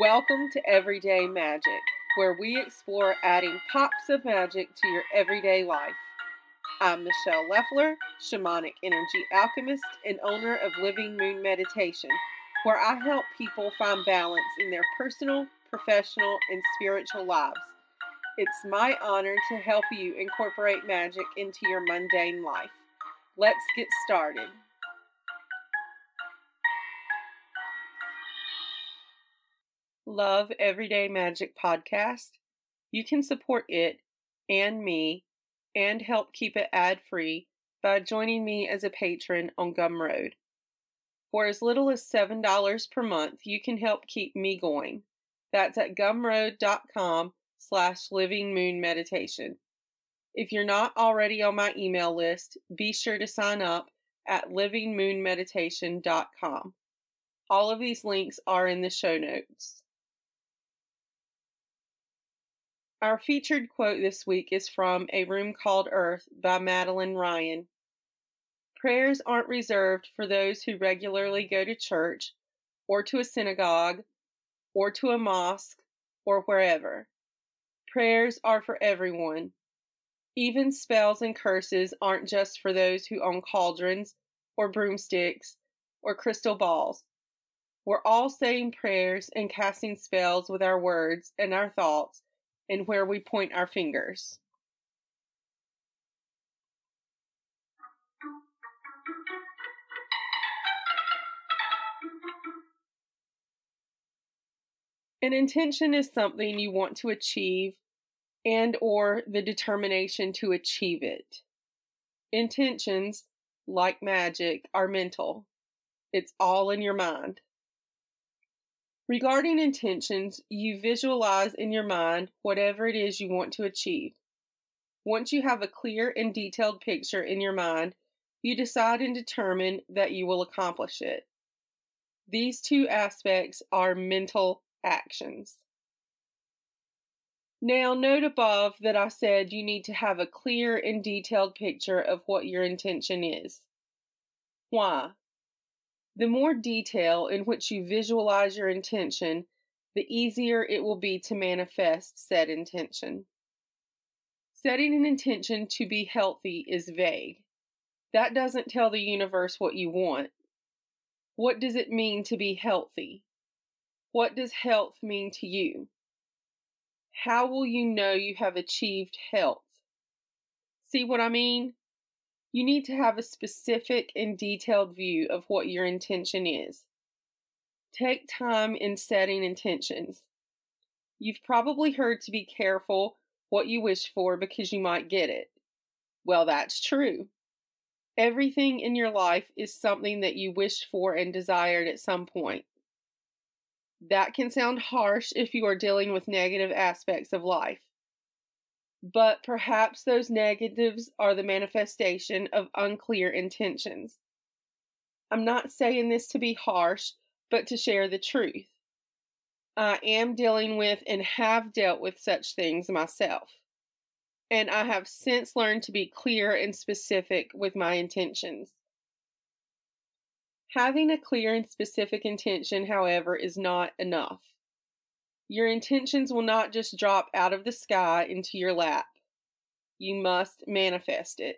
Welcome to Everyday Magic, where we explore adding pops of magic to your everyday life. I'm Michele Leffler, shamanic energy alchemist and owner of Living Moon Meditation, where I help people find balance in their personal, professional, and spiritual lives. It's my honor to help you incorporate magic into your mundane life. Let's get started. Love Everyday Magic podcast. You can support it and me and help keep it ad free by joining me as a patron on Gumroad. For as little as $7 per month, you can help keep me going. That's at gumroad.com slash living moon meditation. If you're not already on my email list, be sure to sign up at livingmoonmeditation.com. All of these links are in the show notes. Our featured quote this week is from A Room Called Earth by Madeleine Ryan. Prayers aren't reserved for those who regularly go to church or to a synagogue or to a mosque or wherever. Prayers are for everyone. Even spells and curses aren't just for those who own cauldrons or broomsticks or crystal balls. We're all saying prayers and casting spells with our words and our thoughts and where we point our fingers. An intention is something you want to achieve and or the determination to achieve it. Intentions, like magic, are mental. It's all in your mind. Regarding intentions, you visualize in your mind whatever it is you want to achieve. Once you have a clear and detailed picture in your mind, you decide and determine that you will accomplish it. These two aspects are mental actions. Now, note above that I said you need to have a clear and detailed picture of what your intention is. Why? The more detail in which you visualize your intention, the easier it will be to manifest said intention. Setting an intention to be healthy is vague. That doesn't tell the universe what you want. What does it mean to be healthy? What does health mean to you? How will you know you have achieved health? See what I mean? You need to have a specific and detailed view of what your intention is. Take time in setting intentions. You've probably heard to be careful what you wish for because you might get it. Well, that's true. Everything in your life is something that you wished for and desired at some point. That can sound harsh if you are dealing with negative aspects of life but perhaps those negatives are the manifestation of unclear intentions. I'm not saying this to be harsh, but to share the truth. I am dealing with and have dealt with such things myself. And I have since learned to be clear and specific with my intentions. Having a clear and specific intention, however, is not enough. Your intentions will not just drop out of the sky into your lap. You must manifest it.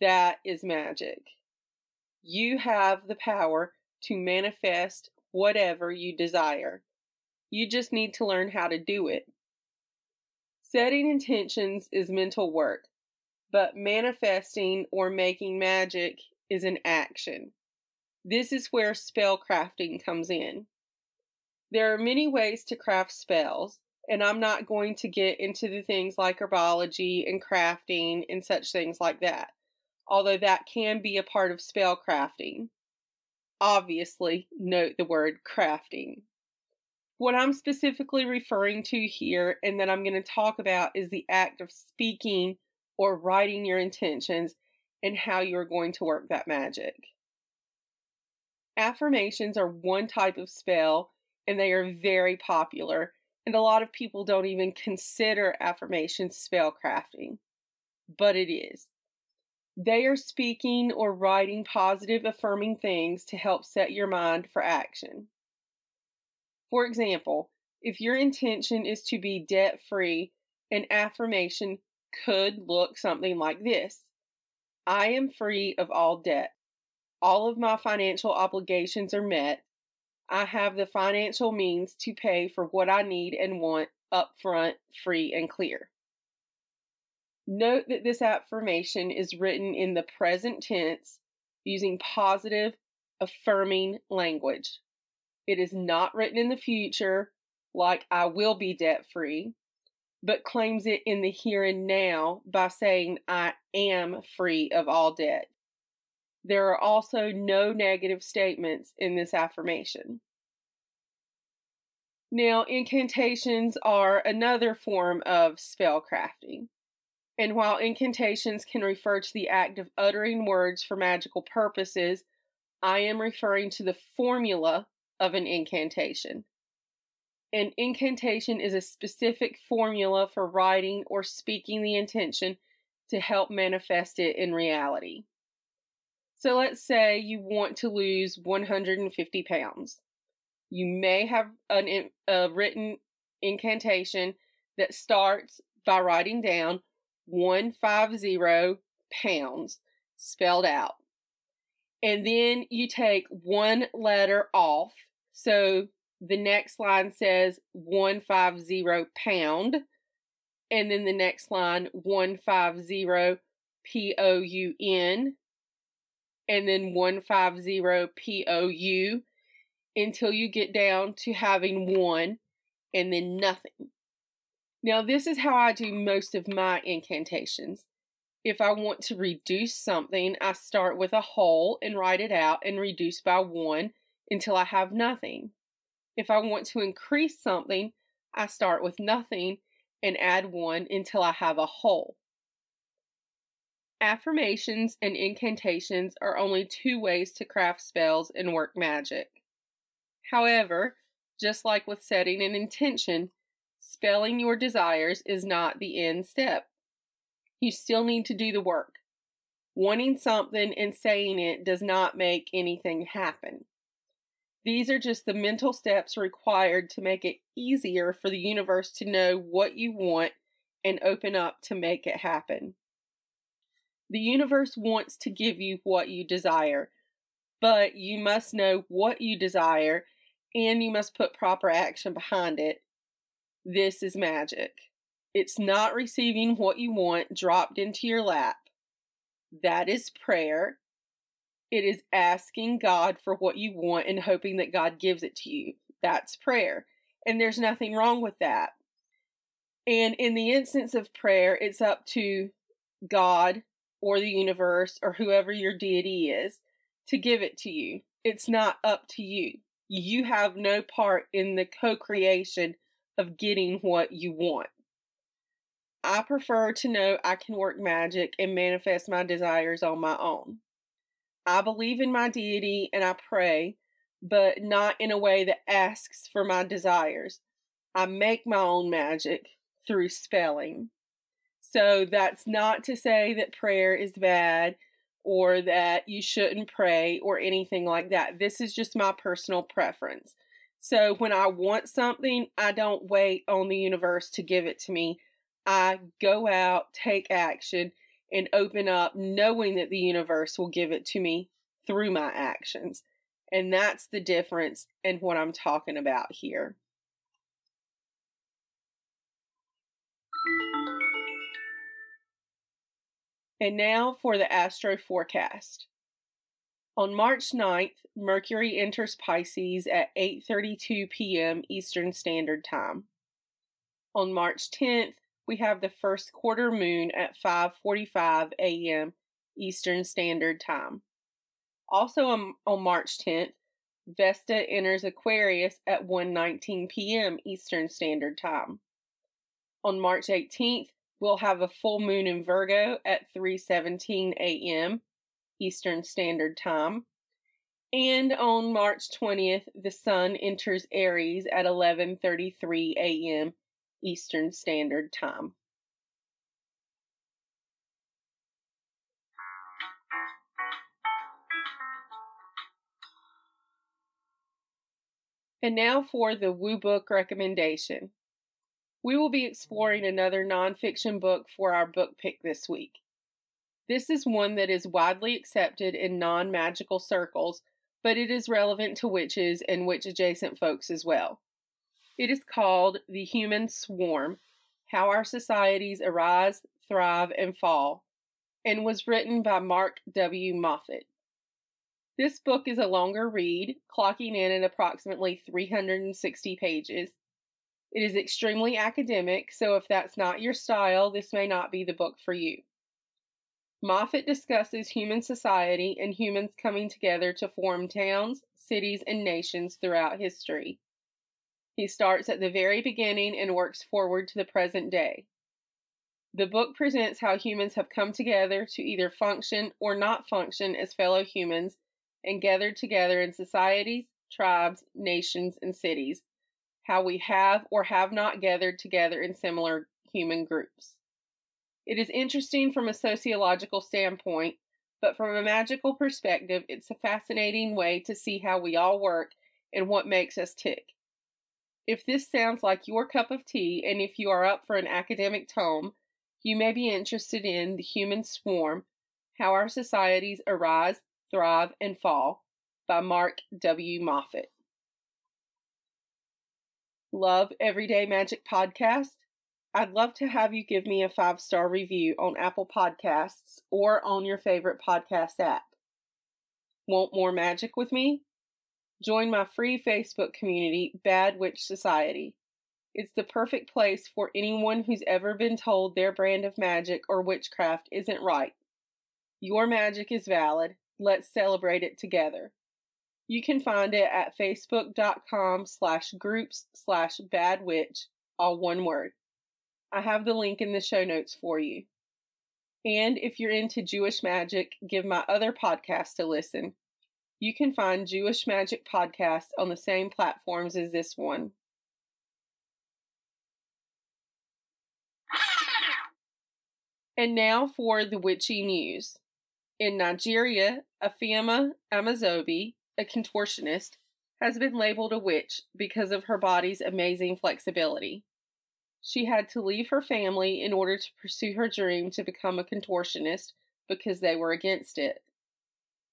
That is magic. You have the power to manifest whatever you desire. You just need to learn how to do it. Setting intentions is mental work, but manifesting or making magic is an action. This is where spell crafting comes in. There are many ways to craft spells, and I'm not going to get into the things like herbology and crafting and such things like that, although that can be a part of spell crafting. Obviously, note the word crafting. What I'm specifically referring to here and that I'm going to talk about is the act of speaking or writing your intentions and how you're going to work that magic. Affirmations are one type of spell and they are very popular. And a lot of people don't even consider affirmations spellcrafting, but it is. They are speaking or writing positive, affirming things to help set your mind for action. For example, if your intention is to be debt free, an affirmation could look something like this I am free of all debt. All of my financial obligations are met. I have the financial means to pay for what I need and want upfront, free, and clear. Note that this affirmation is written in the present tense using positive, affirming language. It is not written in the future like I will be debt free, but claims it in the here and now by saying I am free of all debt. There are also no negative statements in this affirmation. Now, incantations are another form of spell crafting. And while incantations can refer to the act of uttering words for magical purposes, I am referring to the formula of an incantation. An incantation is a specific formula for writing or speaking the intention to help manifest it in reality. So let's say you want to lose 150 pounds. You may have an, a written incantation that starts by writing down 150 pounds spelled out. And then you take one letter off. So the next line says 150 pound. And then the next line 150 P O U N. And then 150 P O U until you get down to having one and then nothing. Now, this is how I do most of my incantations. If I want to reduce something, I start with a whole and write it out and reduce by one until I have nothing. If I want to increase something, I start with nothing and add one until I have a whole. Affirmations and incantations are only two ways to craft spells and work magic. However, just like with setting an intention, spelling your desires is not the end step. You still need to do the work. Wanting something and saying it does not make anything happen. These are just the mental steps required to make it easier for the universe to know what you want and open up to make it happen. The universe wants to give you what you desire, but you must know what you desire and you must put proper action behind it. This is magic. It's not receiving what you want dropped into your lap. That is prayer. It is asking God for what you want and hoping that God gives it to you. That's prayer. And there's nothing wrong with that. And in the instance of prayer, it's up to God or the universe or whoever your deity is to give it to you. It's not up to you you have no part in the co creation of getting what you want. I prefer to know I can work magic and manifest my desires on my own. I believe in my deity and I pray, but not in a way that asks for my desires. I make my own magic through spelling. So that's not to say that prayer is bad or that you shouldn't pray or anything like that. This is just my personal preference. So when I want something, I don't wait on the universe to give it to me. I go out, take action, and open up knowing that the universe will give it to me through my actions. And that's the difference in what I'm talking about here. And now for the astro forecast. On March 9th, Mercury enters Pisces at 8:32 p.m. Eastern Standard Time. On March 10th, we have the first quarter moon at 5:45 a.m. Eastern Standard Time. Also on, on March 10th, Vesta enters Aquarius at 1:19 p.m. Eastern Standard Time. On March 18th, We'll have a full moon in Virgo at 3:17 a.m. Eastern Standard Time. And on March 20th, the sun enters Aries at 11:33 a.m. Eastern Standard Time. And now for the Woo Book recommendation. We will be exploring another nonfiction book for our book pick this week. This is one that is widely accepted in non magical circles, but it is relevant to witches and witch adjacent folks as well. It is called The Human Swarm How Our Societies Arise, Thrive, and Fall, and was written by Mark W. Moffett. This book is a longer read, clocking in at approximately 360 pages. It is extremely academic, so if that's not your style, this may not be the book for you. Moffett discusses human society and humans coming together to form towns, cities, and nations throughout history. He starts at the very beginning and works forward to the present day. The book presents how humans have come together to either function or not function as fellow humans and gathered together in societies, tribes, nations, and cities, how we have or have not gathered together in similar human groups. It is interesting from a sociological standpoint, but from a magical perspective, it's a fascinating way to see how we all work and what makes us tick. If this sounds like your cup of tea, and if you are up for an academic tome, you may be interested in The Human Swarm How Our Societies Arise, Thrive, and Fall by Mark W. Moffett. Love Everyday Magic Podcast? I'd love to have you give me a five star review on Apple Podcasts or on your favorite podcast app. Want more magic with me? Join my free Facebook community, Bad Witch Society. It's the perfect place for anyone who's ever been told their brand of magic or witchcraft isn't right. Your magic is valid, Let's celebrate it together. You can find it at facebook.com slash groups slash badwitch, all one word. I have the link in the show notes for you. And if you're into Jewish magic, give my other podcast a listen. You can find Jewish Magic podcasts on the same platforms as this one. And now for the witchy news. In Nigeria, Ifeoma Amazobi, a contortionist, has been labeled a witch because of her body's amazing flexibility. She had to leave her family in order to pursue her dream to become a contortionist because they were against it.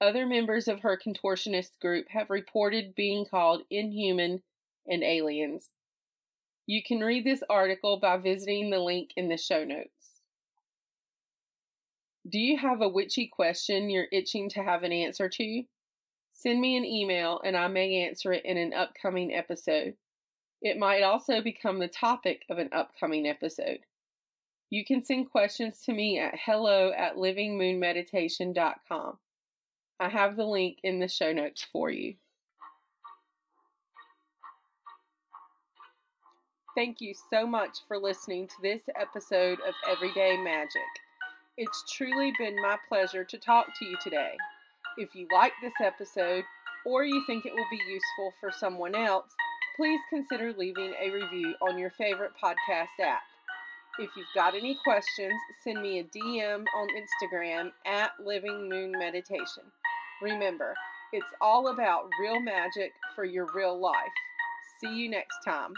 Other members of her contortionist group have reported being called inhuman and aliens. You can read this article by visiting the link in the show notes. Do you have a witchy question you're itching to have an answer to? Send me an email and I may answer it in an upcoming episode. It might also become the topic of an upcoming episode. You can send questions to me at hello at livingmoonmeditation.com. I have the link in the show notes for you. Thank you so much for listening to this episode of Everyday Magic. It's truly been my pleasure to talk to you today. If you like this episode or you think it will be useful for someone else, please consider leaving a review on your favorite podcast app. If you've got any questions, send me a DM on Instagram at Living Moon Meditation. Remember, it's all about real magic for your real life. See you next time.